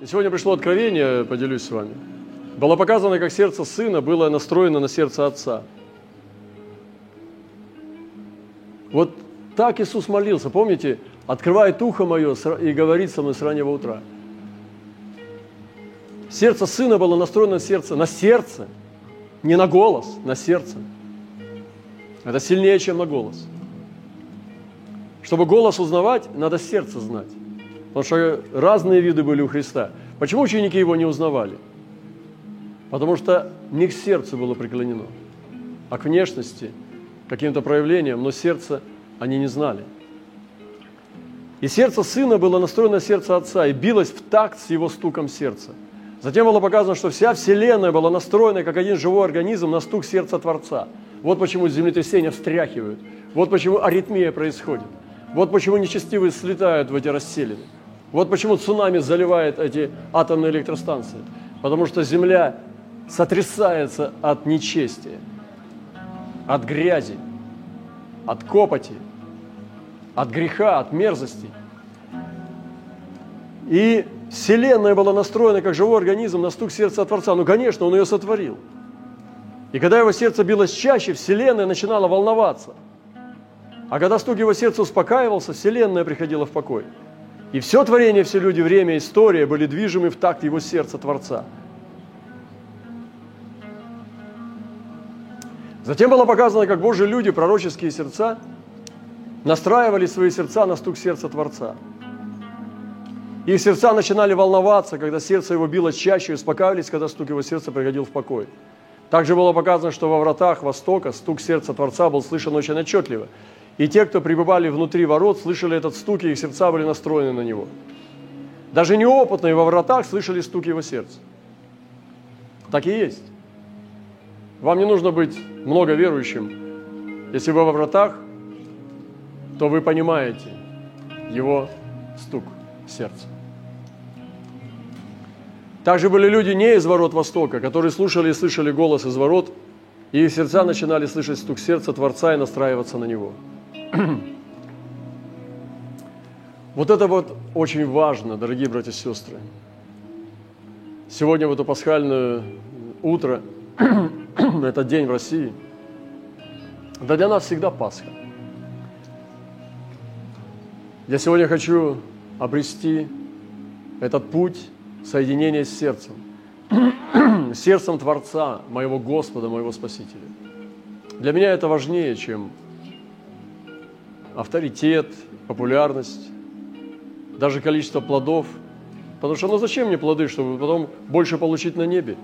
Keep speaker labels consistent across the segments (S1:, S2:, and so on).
S1: И сегодня пришло откровение, поделюсь с вами. Было показано, как сердце сына было настроено на сердце отца. Вот так Иисус молился. Помните, открывает ухо мое и говорит со мной с раннего утра. Сердце сына было настроено на сердце, на сердце, не на голос, на сердце. Это сильнее, чем на голос. Чтобы голос узнавать, надо сердце знать. Потому что разные виды были у Христа. Почему ученики его не узнавали? Потому что не к сердцу было преклонено, а к внешности, каким-то проявлениям, но сердце они не знали. И сердце сына было настроено на сердце отца и билось в такт с его стуком сердца. Затем было показано, что вся вселенная была настроена как один живой организм на стук сердца Творца. Вот почему землетрясения встряхивают. Вот почему аритмия происходит. Вот почему нечестивые слетают в эти расселины. Вот почему цунами заливает эти атомные электростанции. Потому что Земля сотрясается от нечестия, от грязи, от копоти, от греха, от мерзости. И Вселенная была настроена как живой организм на стук сердца Творца. Ну, конечно, Он ее сотворил. И когда его сердце билось чаще, Вселенная начинала волноваться. А когда стук его сердца успокаивался, Вселенная приходила в покой. И все творение, все люди, время, история были движимы в такт его сердца Творца. Затем было показано, как Божьи люди, пророческие сердца, настраивали свои сердца на стук сердца Творца. Их сердца начинали волноваться, когда сердце его било чаще, и успокаивались, когда стук его сердца приходил в покой. Также было показано, что во вратах Востока стук сердца Творца был слышен очень отчетливо – и те, кто пребывали внутри ворот, слышали этот стук, и их сердца были настроены на него. Даже неопытные во вратах слышали стук его сердца. Так и есть. Вам не нужно быть много верующим. Если вы во вратах, то вы понимаете его стук сердца. Также были люди не из ворот Востока, которые слушали и слышали голос из ворот, и их сердца начинали слышать стук сердца Творца и настраиваться на него – вот это вот очень важно, дорогие братья и сестры. Сегодня в это пасхальное утро, этот день в России, да для нас всегда Пасха. Я сегодня хочу обрести этот путь соединения с сердцем, сердцем Творца, моего Господа, моего Спасителя. Для меня это важнее, чем авторитет, популярность, даже количество плодов. Потому что, ну зачем мне плоды, чтобы потом больше получить на небе?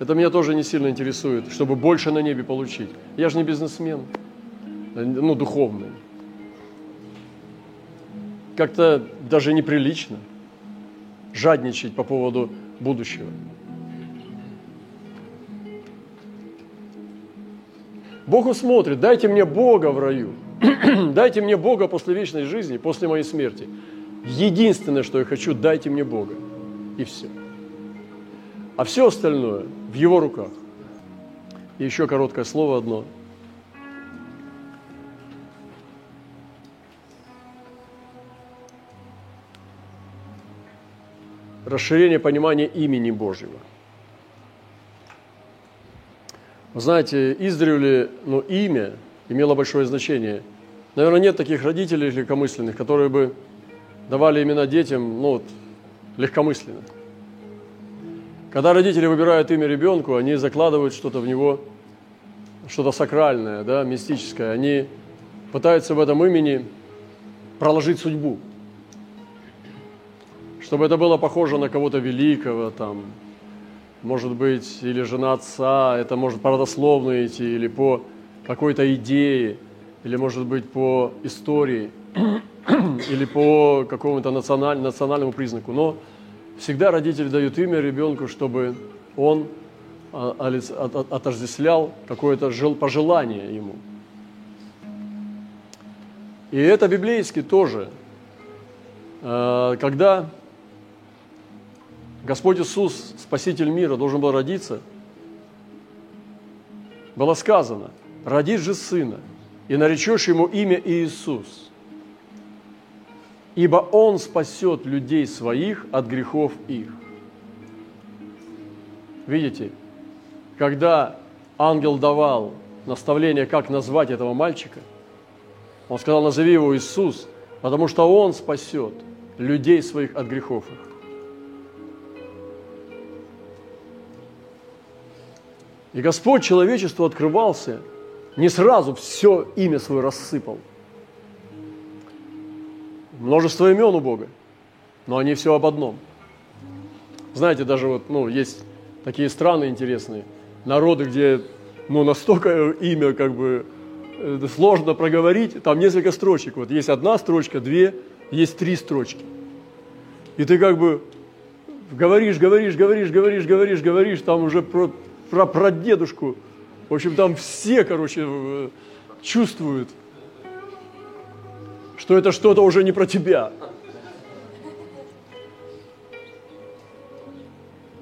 S1: Это меня тоже не сильно интересует, чтобы больше на небе получить. Я же не бизнесмен, ну, духовный. Как-то даже неприлично жадничать по поводу будущего. Бог усмотрит, дайте мне Бога в раю – дайте мне Бога после вечной жизни, после моей смерти. Единственное, что я хочу, дайте мне Бога. И все. А все остальное в Его руках. И еще короткое слово одно. Расширение понимания имени Божьего. Вы знаете, издревле, ну, имя – имело большое значение. Наверное, нет таких родителей легкомысленных, которые бы давали имена детям ну, вот, легкомысленно. Когда родители выбирают имя ребенку, они закладывают что-то в него, что-то сакральное, да, мистическое. Они пытаются в этом имени проложить судьбу, чтобы это было похоже на кого-то великого, там, может быть, или жена отца, это может по родословной идти, или по какой-то идеи, или, может быть, по истории, или по какому-то националь, национальному признаку. Но всегда родители дают имя ребенку, чтобы он а, отождествлял какое-то пожелание ему. И это библейски тоже. А, когда Господь Иисус, Спаситель мира, должен был родиться, было сказано – родишь же сына, и наречешь ему имя Иисус. ибо Он спасет людей своих от грехов их. Видите, когда ангел давал наставление, как назвать этого мальчика, он сказал, назови его Иисус, потому что Он спасет людей своих от грехов их. И Господь человечеству открывался, не сразу все имя свое рассыпал. Множество имен у Бога, но они все об одном. Знаете, даже вот, ну, есть такие страны интересные, народы, где, ну, настолько имя как бы э, сложно проговорить, там несколько строчек. Вот есть одна строчка, две, есть три строчки. И ты как бы говоришь, говоришь, говоришь, говоришь, говоришь, говоришь, там уже про, про, про дедушку. В общем, там все, короче, э, чувствуют, что это что-то уже не про тебя.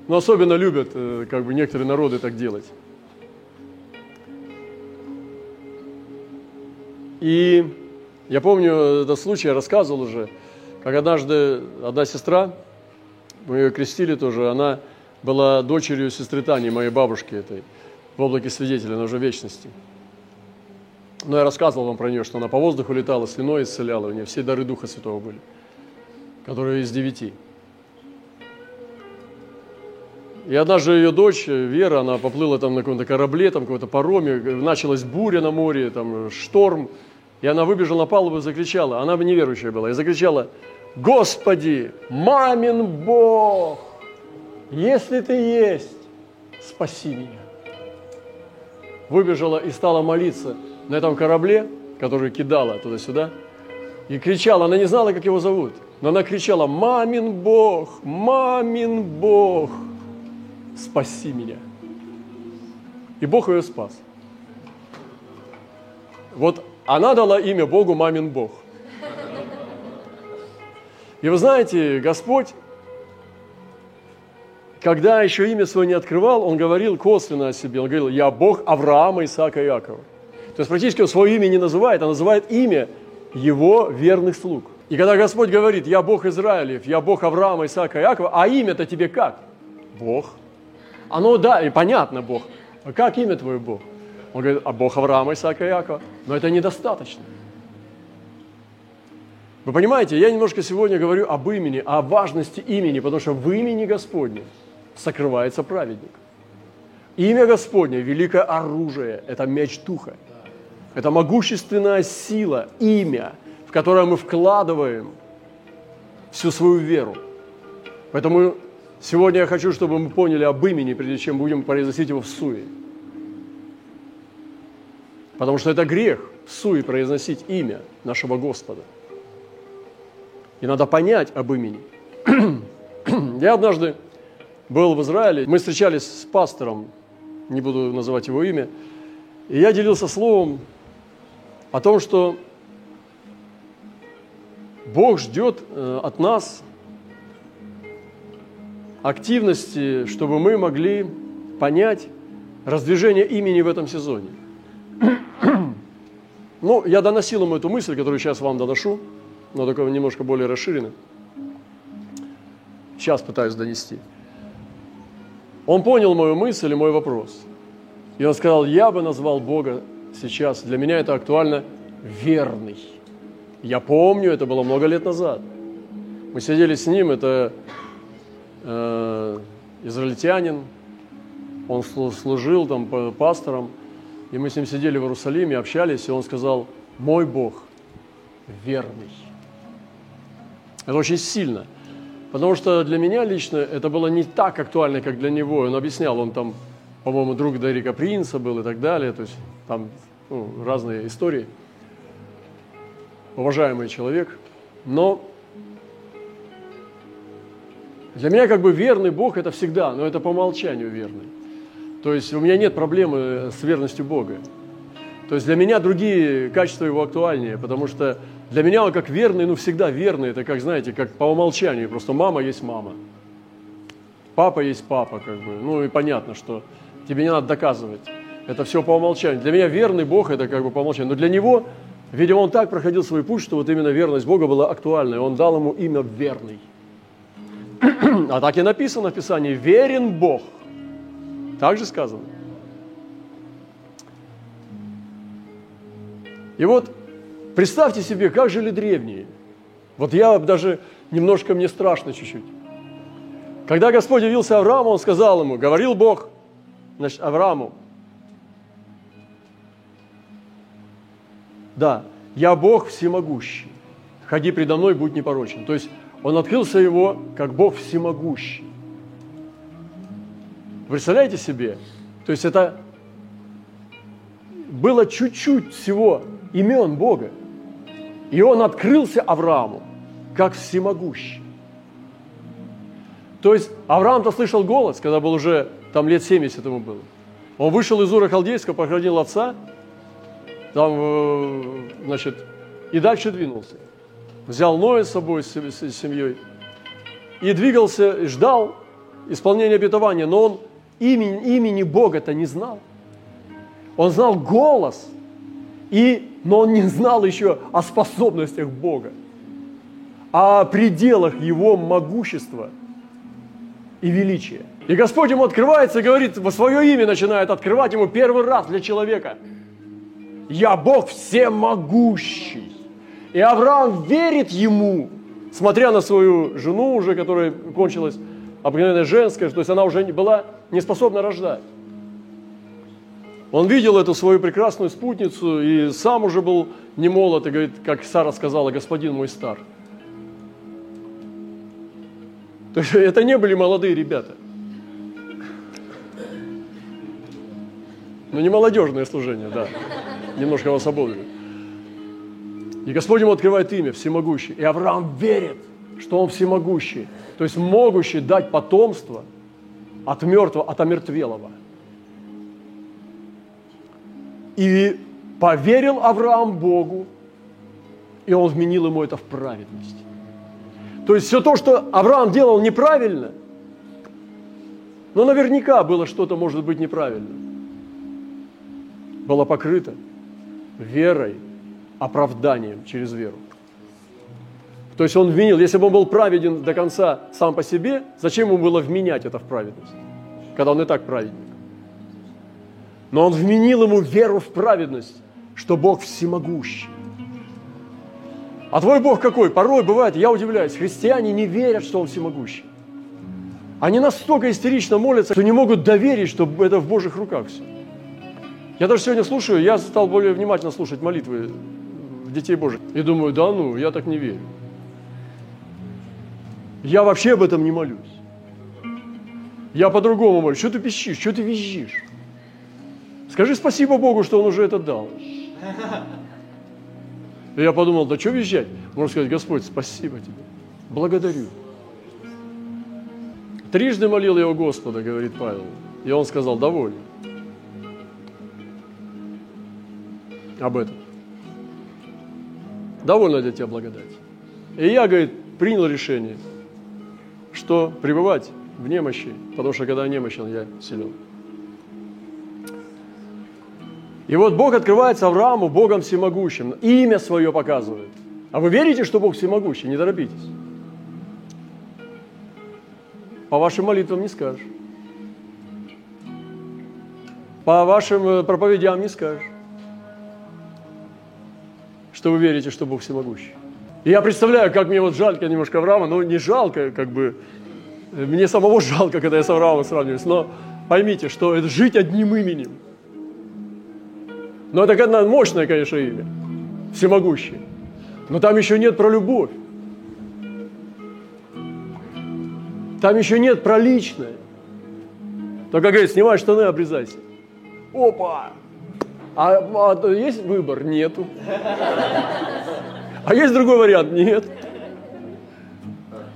S1: Но особенно любят, э, как бы, некоторые народы так делать. И я помню этот случай, я рассказывал уже, как однажды одна сестра, мы ее крестили тоже, она была дочерью сестры Тани, моей бабушки этой, в облаке свидетеля, она уже вечности. Но я рассказывал вам про нее, что она по воздуху летала, слюной исцеляла, у нее все дары Духа Святого были, которые из девяти. И однажды ее дочь, Вера, она поплыла там на каком-то корабле, там каком-то пароме, началась буря на море, там шторм, и она выбежала на палубу и закричала, она бы неверующая была, и закричала, «Господи, мамин Бог, если ты есть, спаси меня!» Выбежала и стала молиться на этом корабле, который кидала туда-сюда, и кричала, она не знала, как его зовут, но она кричала, «Мамин Бог, мамин Бог!» спаси меня. И Бог ее спас. Вот она дала имя Богу мамин Бог. И вы знаете, Господь, когда еще имя свое не открывал, Он говорил косвенно о себе. Он говорил, я Бог Авраама, Исаака и Иакова. То есть практически он свое имя не называет, а называет имя его верных слуг. И когда Господь говорит, я Бог Израилев, я Бог Авраама, Исаака и Иакова, а имя-то тебе как? Бог. Оно, да, и понятно, Бог. А как имя твое Бог? Он говорит, а Бог Авраама, Исаака и Якова. Но это недостаточно. Вы понимаете, я немножко сегодня говорю об имени, о важности имени, потому что в имени Господне сокрывается праведник. Имя Господне – великое оружие, это меч духа. Это могущественная сила, имя, в которое мы вкладываем всю свою веру. Поэтому Сегодня я хочу, чтобы мы поняли об имени, прежде чем будем произносить его в суе. Потому что это грех в суе произносить имя нашего Господа. И надо понять об имени. Я однажды был в Израиле, мы встречались с пастором, не буду называть его имя, и я делился словом о том, что Бог ждет э, от нас активности, чтобы мы могли понять раздвижение имени в этом сезоне. Ну, я доносил ему эту мысль, которую сейчас вам доношу, но только немножко более расширенно. Сейчас пытаюсь донести. Он понял мою мысль и мой вопрос. И он сказал, я бы назвал Бога сейчас, для меня это актуально, верный. Я помню, это было много лет назад. Мы сидели с ним, это э, израильтянин, он служил там пастором, и мы с ним сидели в Иерусалиме, общались, и он сказал, мой Бог верный. Это очень сильно, потому что для меня лично это было не так актуально, как для него. Он объяснял, он там, по-моему, друг Дарика Принца был и так далее, то есть там ну, разные истории. Уважаемый человек, но для меня как бы верный Бог это всегда, но это по умолчанию верный. То есть у меня нет проблемы с верностью Бога. То есть для меня другие качества его актуальнее, потому что для меня он как верный, ну всегда верный, это как, знаете, как по умолчанию, просто мама есть мама. Папа есть папа, как бы. Ну и понятно, что тебе не надо доказывать. Это все по умолчанию. Для меня верный Бог это как бы по умолчанию. Но для него Видимо, он так проходил свой путь, что вот именно верность Бога была актуальной. Он дал ему имя верный. А так и написано в Писании, верен Бог. Так же сказано. И вот представьте себе, как жили древние. Вот я даже немножко мне страшно чуть-чуть. Когда Господь явился Аврааму, Он сказал ему, говорил Бог, значит, Аврааму, да, я Бог всемогущий, ходи предо мной, будь непорочен. То есть он открылся его как Бог всемогущий. Представляете себе? То есть это было чуть-чуть всего имен Бога. И он открылся Аврааму как всемогущий. То есть Авраам-то слышал голос, когда был уже там лет 70 ему было. Он вышел из Ура Халдейского, похоронил отца, там, э, значит, и дальше двинулся. Взял Ноя с собой, с, семьей, и двигался, ждал исполнения обетования, но он имени, имени Бога-то не знал. Он знал голос, и, но он не знал еще о способностях Бога, о пределах Его могущества и величия. И Господь ему открывается и говорит, во свое имя начинает открывать ему первый раз для человека. Я Бог всемогущий. И Авраам верит ему, смотря на свою жену уже, которая кончилась обыкновенная женская, то есть она уже была не способна рождать. Он видел эту свою прекрасную спутницу и сам уже был не молод, и говорит, как Сара сказала, господин мой стар. То есть это не были молодые ребята. Но не молодежное служение, да. Немножко вас ободрю. И Господь ему открывает имя, всемогущий. И Авраам верит, что он всемогущий. То есть могущий дать потомство от мертвого, от омертвелого. И поверил Авраам Богу, и он вменил ему это в праведность. То есть все то, что Авраам делал неправильно, но наверняка было что-то, может быть, неправильно, было покрыто верой оправданием через веру. То есть он вменил, если бы он был праведен до конца сам по себе, зачем ему было вменять это в праведность, когда он и так праведник? Но он вменил ему веру в праведность, что Бог всемогущий. А твой Бог какой? Порой бывает, я удивляюсь, христиане не верят, что Он всемогущий. Они настолько истерично молятся, что не могут доверить, что это в Божьих руках все. Я даже сегодня слушаю, я стал более внимательно слушать молитвы детей Божьих. И думаю, да ну, я так не верю. Я вообще об этом не молюсь. Я по-другому молюсь. Что ты пищишь, что ты визжишь? Скажи спасибо Богу, что Он уже это дал. И я подумал, да что визжать? Можно сказать, Господь, спасибо тебе, благодарю. Трижды молил я у Господа, говорит Павел. И он сказал, доволен. Об этом довольно для тебя благодать. И я, говорит, принял решение, что пребывать в немощи, потому что когда немощен, я силен. И вот Бог открывается Аврааму Богом всемогущим, имя свое показывает. А вы верите, что Бог всемогущий? Не торопитесь. По вашим молитвам не скажешь. По вашим э, проповедям не скажешь что вы верите, что Бог всемогущий. И я представляю, как мне вот жалько немножко Авраама, но не жалко, как бы, мне самого жалко, когда я с Авраамом сравниваюсь, но поймите, что это жить одним именем. Но это одно мощное, конечно, имя, всемогущее. Но там еще нет про любовь. Там еще нет про личное. Только говорит, снимай штаны, обрезайся. Опа! А, а есть выбор? Нету. А есть другой вариант? Нет.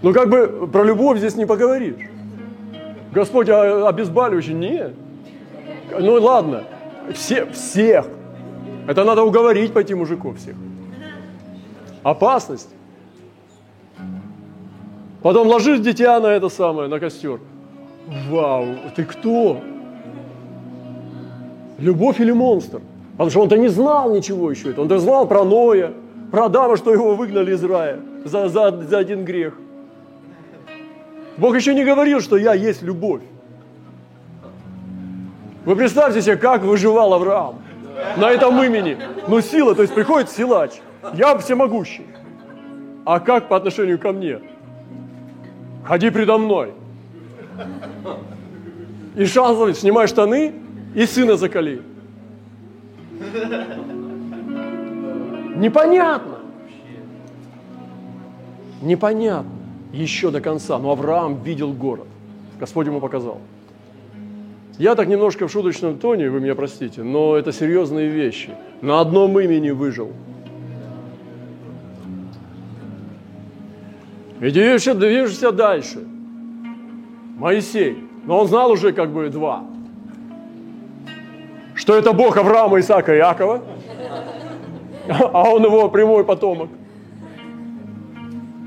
S1: Ну как бы про любовь здесь не поговоришь. Господь а, обезболивающий? Нет. Ну ладно, все, всех. Это надо уговорить пойти мужиков всех. Опасность. Потом ложишь дитя на это самое, на костер. Вау, ты кто? Любовь или монстр? Потому что он-то не знал ничего еще. Он-то знал про Ноя, про Адама, что его выгнали из рая за, за, за один грех. Бог еще не говорил, что я есть любовь. Вы представьте себе, как выживал Авраам на этом имени. Ну, сила, то есть приходит силач. Я всемогущий. А как по отношению ко мне? Ходи предо мной. И шансовый, снимай штаны и сына закали. Непонятно. Непонятно. Еще до конца. Но Авраам видел город. Господь ему показал. Я так немножко в шуточном тоне, вы меня простите, но это серьезные вещи. На одном имени выжил. И движешься, движешься дальше. Моисей. Но он знал уже как бы два. Что это Бог Авраама, Исаака и Иакова, а он его прямой потомок.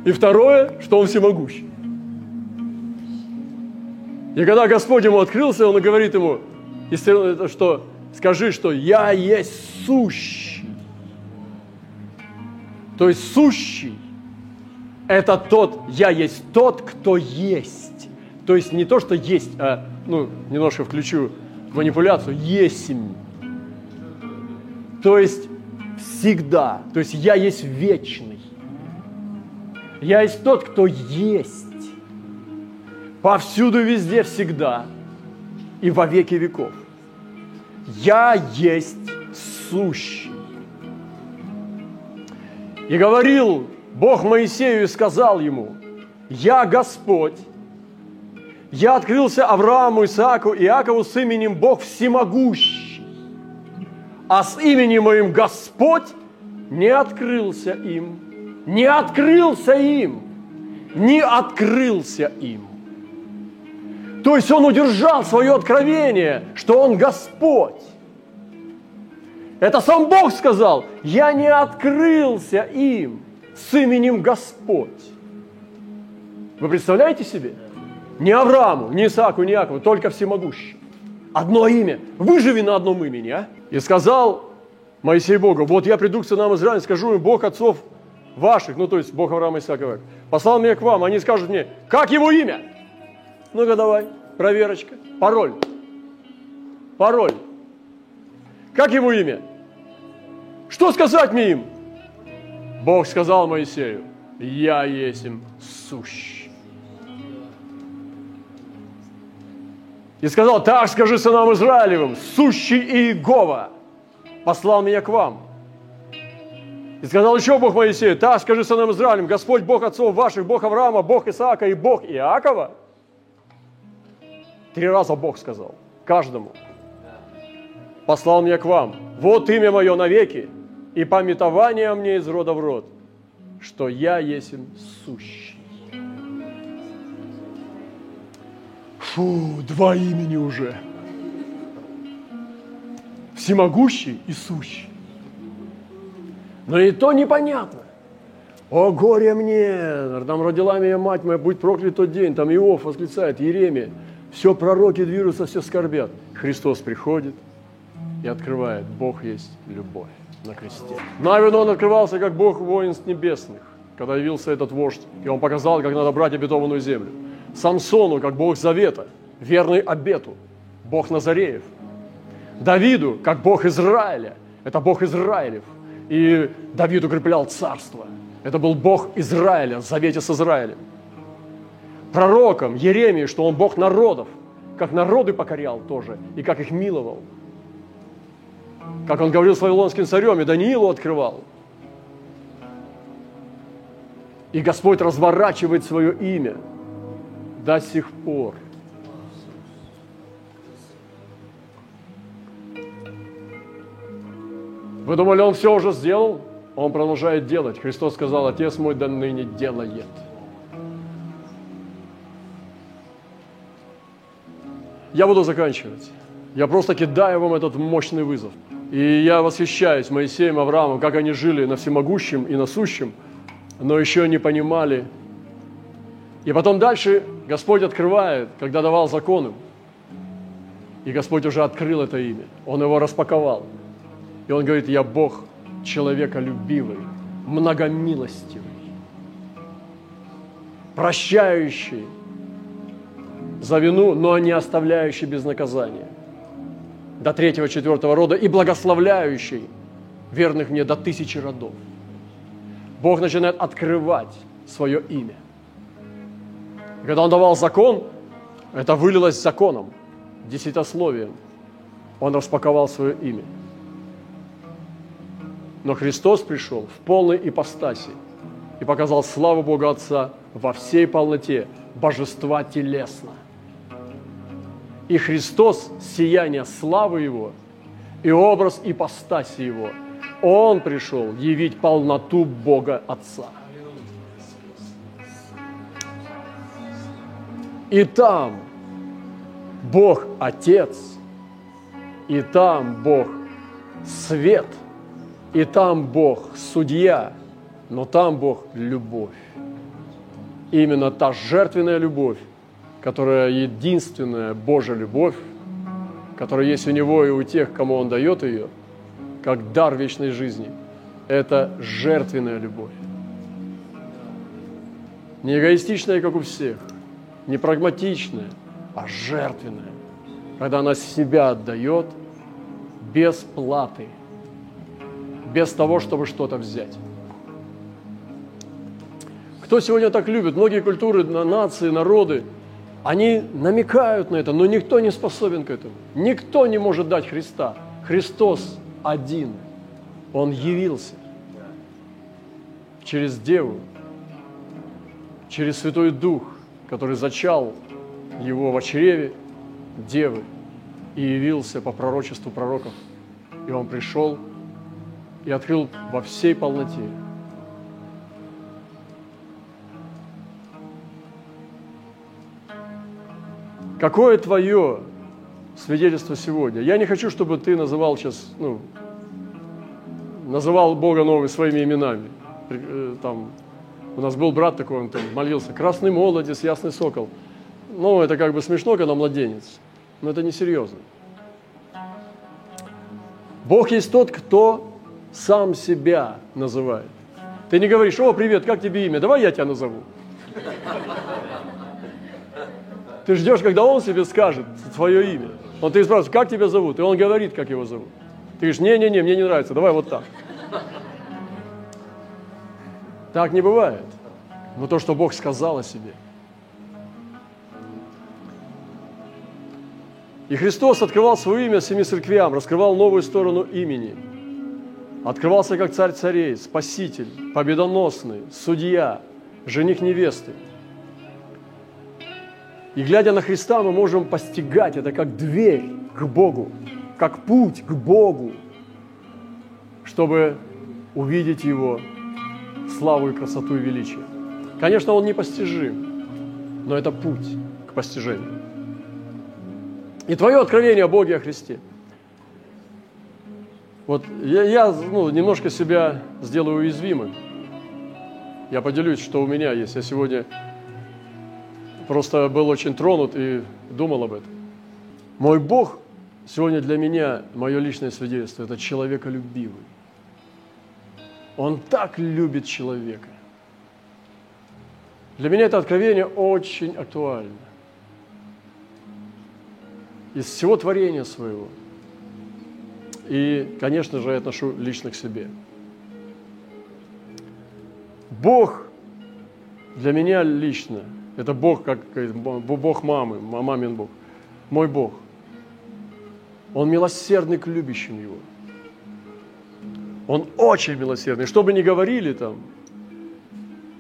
S1: И второе, что он всемогущий. И когда Господь ему открылся, он говорит ему, что скажи, что я есть сущий. То есть сущий – это тот, я есть тот, кто есть. То есть не то, что есть, а, ну, немножко включу манипуляцию, есмь. То есть всегда. То есть я есть вечный. Я есть тот, кто есть повсюду, везде, всегда и во веки веков. Я есть сущий. И говорил Бог Моисею и сказал ему, я Господь, я открылся Аврааму, Исааку и Иакову с именем Бог Всемогущий, а с именем моим Господь не открылся им, не открылся им, не открылся им. То есть он удержал свое откровение, что он Господь. Это сам Бог сказал, я не открылся им с именем Господь. Вы представляете себе? Не Аврааму, не Исааку, не Иакову, только всемогущий. Одно имя. Выживи на одном имени, а? И сказал Моисей Богу, вот я приду к сынам Израиля, скажу им, Бог отцов ваших, ну то есть Бог Авраама Исаака, послал меня к вам, они скажут мне, как его имя? Ну-ка давай, проверочка. Пароль. Пароль. Как его имя? Что сказать мне им? Бог сказал Моисею, я есть им сущ. И сказал, так скажи сынам Израилевым, сущий Иегова послал меня к вам. И сказал еще Бог Моисею, так скажи сынам Израилевым, Господь Бог отцов ваших, Бог Авраама, Бог Исаака и Бог Иакова – Три раза Бог сказал, каждому. Послал меня к вам. Вот имя мое навеки, и пометование мне из рода в род, что я есть сущий. Фу, два имени уже. Всемогущий и сущий. Но и то непонятно. О, горе мне! Там родила меня мать моя, будь проклят тот день. Там Иов восклицает, Еремия. Все пророки движутся, все скорбят. Христос приходит и открывает, Бог есть любовь на кресте. Навин он открывался как Бог воинств небесных, когда явился этот вождь, и он показал, как надо брать обетованную землю. Самсону, как Бог завета, верный обету, Бог Назареев. Давиду, как Бог Израиля, это Бог Израилев. И Давид укреплял царство. Это был Бог Израиля, в завете с Израилем пророком Еремии, что он Бог народов, как народы покорял тоже, и как их миловал. Как он говорил с Вавилонским царем, и Даниилу открывал. И Господь разворачивает свое имя до сих пор. Вы думали, он все уже сделал? Он продолжает делать. Христос сказал, Отец мой до ныне делает. Я буду заканчивать. Я просто кидаю вам этот мощный вызов. И я восхищаюсь Моисеем, Авраамом, как они жили на всемогущем и насущем, но еще не понимали. И потом дальше Господь открывает, когда давал законы. И Господь уже открыл это имя. Он его распаковал. И Он говорит, я Бог человеколюбивый, многомилостивый, прощающий за вину, но не оставляющий без наказания до третьего, четвертого рода и благословляющий верных мне до тысячи родов. Бог начинает открывать свое имя. И когда Он давал закон, это вылилось законом, десятословием. Он распаковал свое имя. Но Христос пришел в полной ипостаси и показал славу Бога Отца во всей полноте божества телесно. И Христос, сияние славы Его и образ ипостаси Его, Он пришел явить полноту Бога Отца. И там Бог Отец, и там Бог Свет, и там Бог Судья, но там Бог Любовь. Именно та жертвенная любовь, которая единственная Божья любовь, которая есть у Него и у тех, кому Он дает ее, как дар вечной жизни, это жертвенная любовь. Не эгоистичная, как у всех, не прагматичная, а жертвенная, когда она себя отдает без платы, без того, чтобы что-то взять. Кто сегодня так любит? Многие культуры, нации, народы – они намекают на это, но никто не способен к этому. Никто не может дать Христа. Христос один. Он явился через Деву, через Святой Дух, который зачал его в чреве Девы и явился по пророчеству пророков. И он пришел и открыл во всей полноте Какое твое свидетельство сегодня? Я не хочу, чтобы ты называл сейчас, ну, называл Бога новыми своими именами. Э, там, у нас был брат такой, он там молился, красный молодец, ясный сокол. Ну, это как бы смешно, когда младенец, но это не серьезно. Бог есть тот, кто сам себя называет. Ты не говоришь, о, привет, как тебе имя? Давай я тебя назову. Ты ждешь, когда он себе скажет свое имя. Он ты спрашиваешь, как тебя зовут? И он говорит, как его зовут. Ты говоришь, не-не-не, мне не нравится, давай вот так. Так не бывает. Но то, что Бог сказал о себе. И Христос открывал свое имя семи церквям, раскрывал новую сторону имени. Открывался как царь царей, спаситель, победоносный, судья, жених невесты – и глядя на Христа, мы можем постигать это как дверь к Богу, как путь к Богу, чтобы увидеть Его славу и красоту и величие. Конечно, Он непостижим, но это путь к постижению. И твое откровение о Боге, о Христе. Вот я, я ну, немножко себя сделаю уязвимым. Я поделюсь, что у меня есть. Я сегодня просто был очень тронут и думал об этом. Мой Бог сегодня для меня, мое личное свидетельство, это человеколюбивый. Он так любит человека. Для меня это откровение очень актуально. Из всего творения своего. И, конечно же, я отношу лично к себе. Бог для меня лично – это Бог, как Бог мамы, мамин Бог. Мой Бог. Он милосердный к любящим Его. Он очень милосердный. Что бы ни говорили там,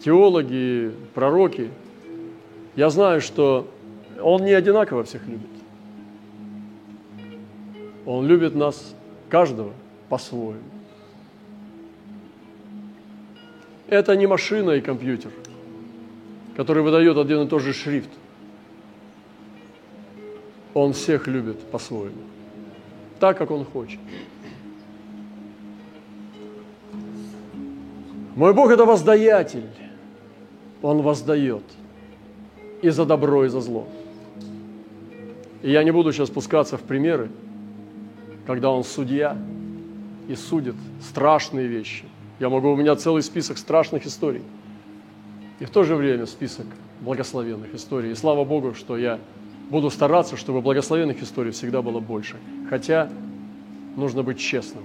S1: теологи, пророки, я знаю, что Он не одинаково всех любит. Он любит нас, каждого, по-своему. Это не машина и компьютер – который выдает один и тот же шрифт. Он всех любит по-своему, так, как он хочет. Мой Бог – это воздаятель. Он воздает и за добро, и за зло. И я не буду сейчас спускаться в примеры, когда Он судья, и судит страшные вещи. Я могу, у меня целый список страшных историй. И в то же время список благословенных историй. И слава Богу, что я буду стараться, чтобы благословенных историй всегда было больше. Хотя нужно быть честным.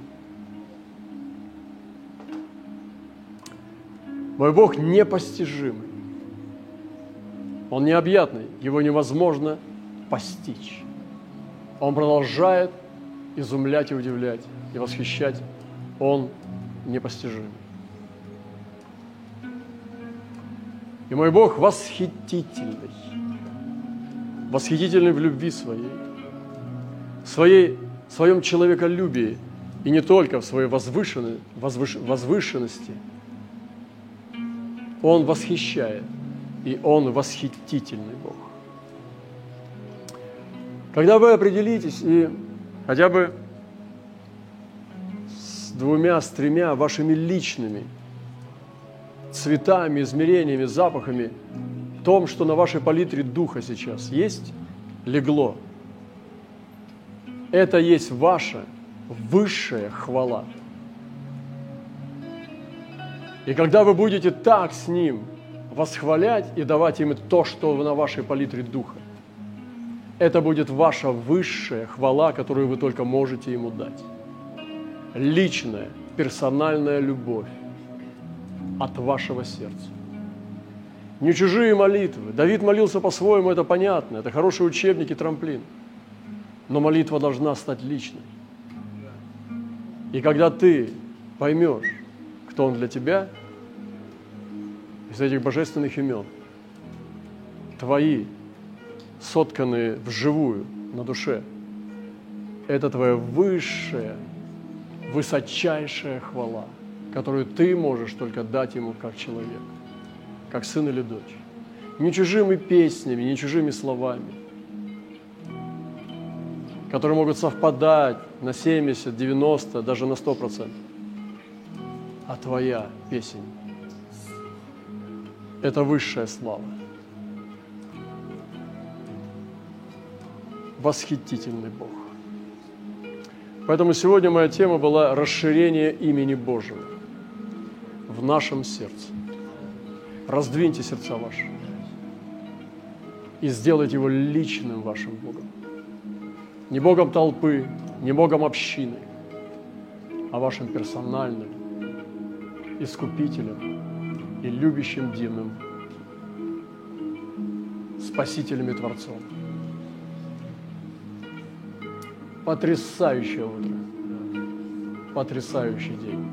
S1: Мой Бог непостижимый. Он необъятный, его невозможно постичь. Он продолжает изумлять и удивлять, и восхищать. Он непостижим. И мой Бог восхитительный, восхитительный в любви своей, в своей, в своем человеколюбии, и не только в своей возвышенной, возвыш, возвышенности. Он восхищает, и Он восхитительный Бог. Когда вы определитесь и хотя бы с двумя, с тремя вашими личными цветами, измерениями, запахами, том, что на вашей палитре духа сейчас есть, легло. Это есть ваша высшая хвала. И когда вы будете так с Ним восхвалять и давать им то, что на вашей палитре духа, это будет ваша высшая хвала, которую вы только можете ему дать. Личная, персональная любовь от вашего сердца. Не чужие молитвы. Давид молился по-своему, это понятно. Это хороший учебник и трамплин. Но молитва должна стать личной. И когда ты поймешь, кто он для тебя, из этих божественных имен, твои сотканные вживую на душе. Это твоя высшая, высочайшая хвала, которую ты можешь только дать ему как человек, как сын или дочь. Не чужими песнями, не чужими словами, которые могут совпадать на 70, 90, даже на 100%. А твоя песень – это высшая слава. восхитительный Бог. Поэтому сегодня моя тема была расширение имени Божьего в нашем сердце. Раздвиньте сердца ваши и сделайте его личным вашим Богом. Не Богом толпы, не Богом общины, а вашим персональным, искупителем и любящим дивным Спасителем и Творцом. Потрясающее утро. Потрясающий день.